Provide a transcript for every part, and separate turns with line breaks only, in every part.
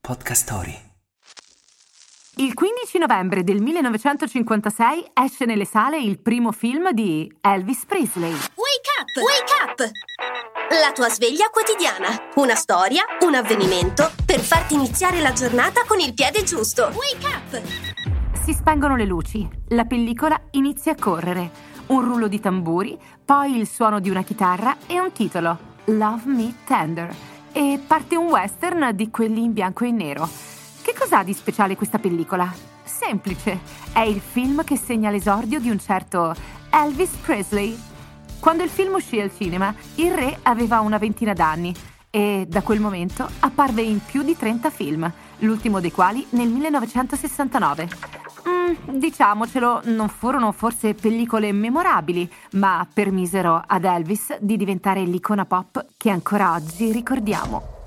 Podcast Story.
Il 15 novembre del 1956 esce nelle sale il primo film di Elvis Presley.
Wake up! Wake up! La tua sveglia quotidiana. Una storia, un avvenimento per farti iniziare la giornata con il piede giusto. Wake up!
Si spengono le luci, la pellicola inizia a correre. Un rullo di tamburi, poi il suono di una chitarra e un titolo, Love Me Tender. E parte un western di quelli in bianco e nero. Che cos'ha di speciale questa pellicola? Semplice, è il film che segna l'esordio di un certo Elvis Presley. Quando il film uscì al cinema, il re aveva una ventina d'anni e da quel momento apparve in più di 30 film, l'ultimo dei quali nel 1969. Mm, diciamocelo, non furono forse pellicole memorabili, ma permisero ad Elvis di diventare l'icona pop che ancora oggi ricordiamo.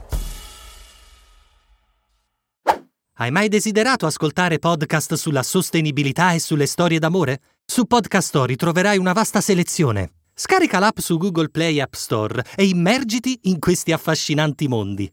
Hai mai desiderato ascoltare podcast sulla sostenibilità e sulle storie d'amore? Su Podcast Story troverai una vasta selezione. Scarica l'app su Google Play App Store e immergiti in questi affascinanti mondi.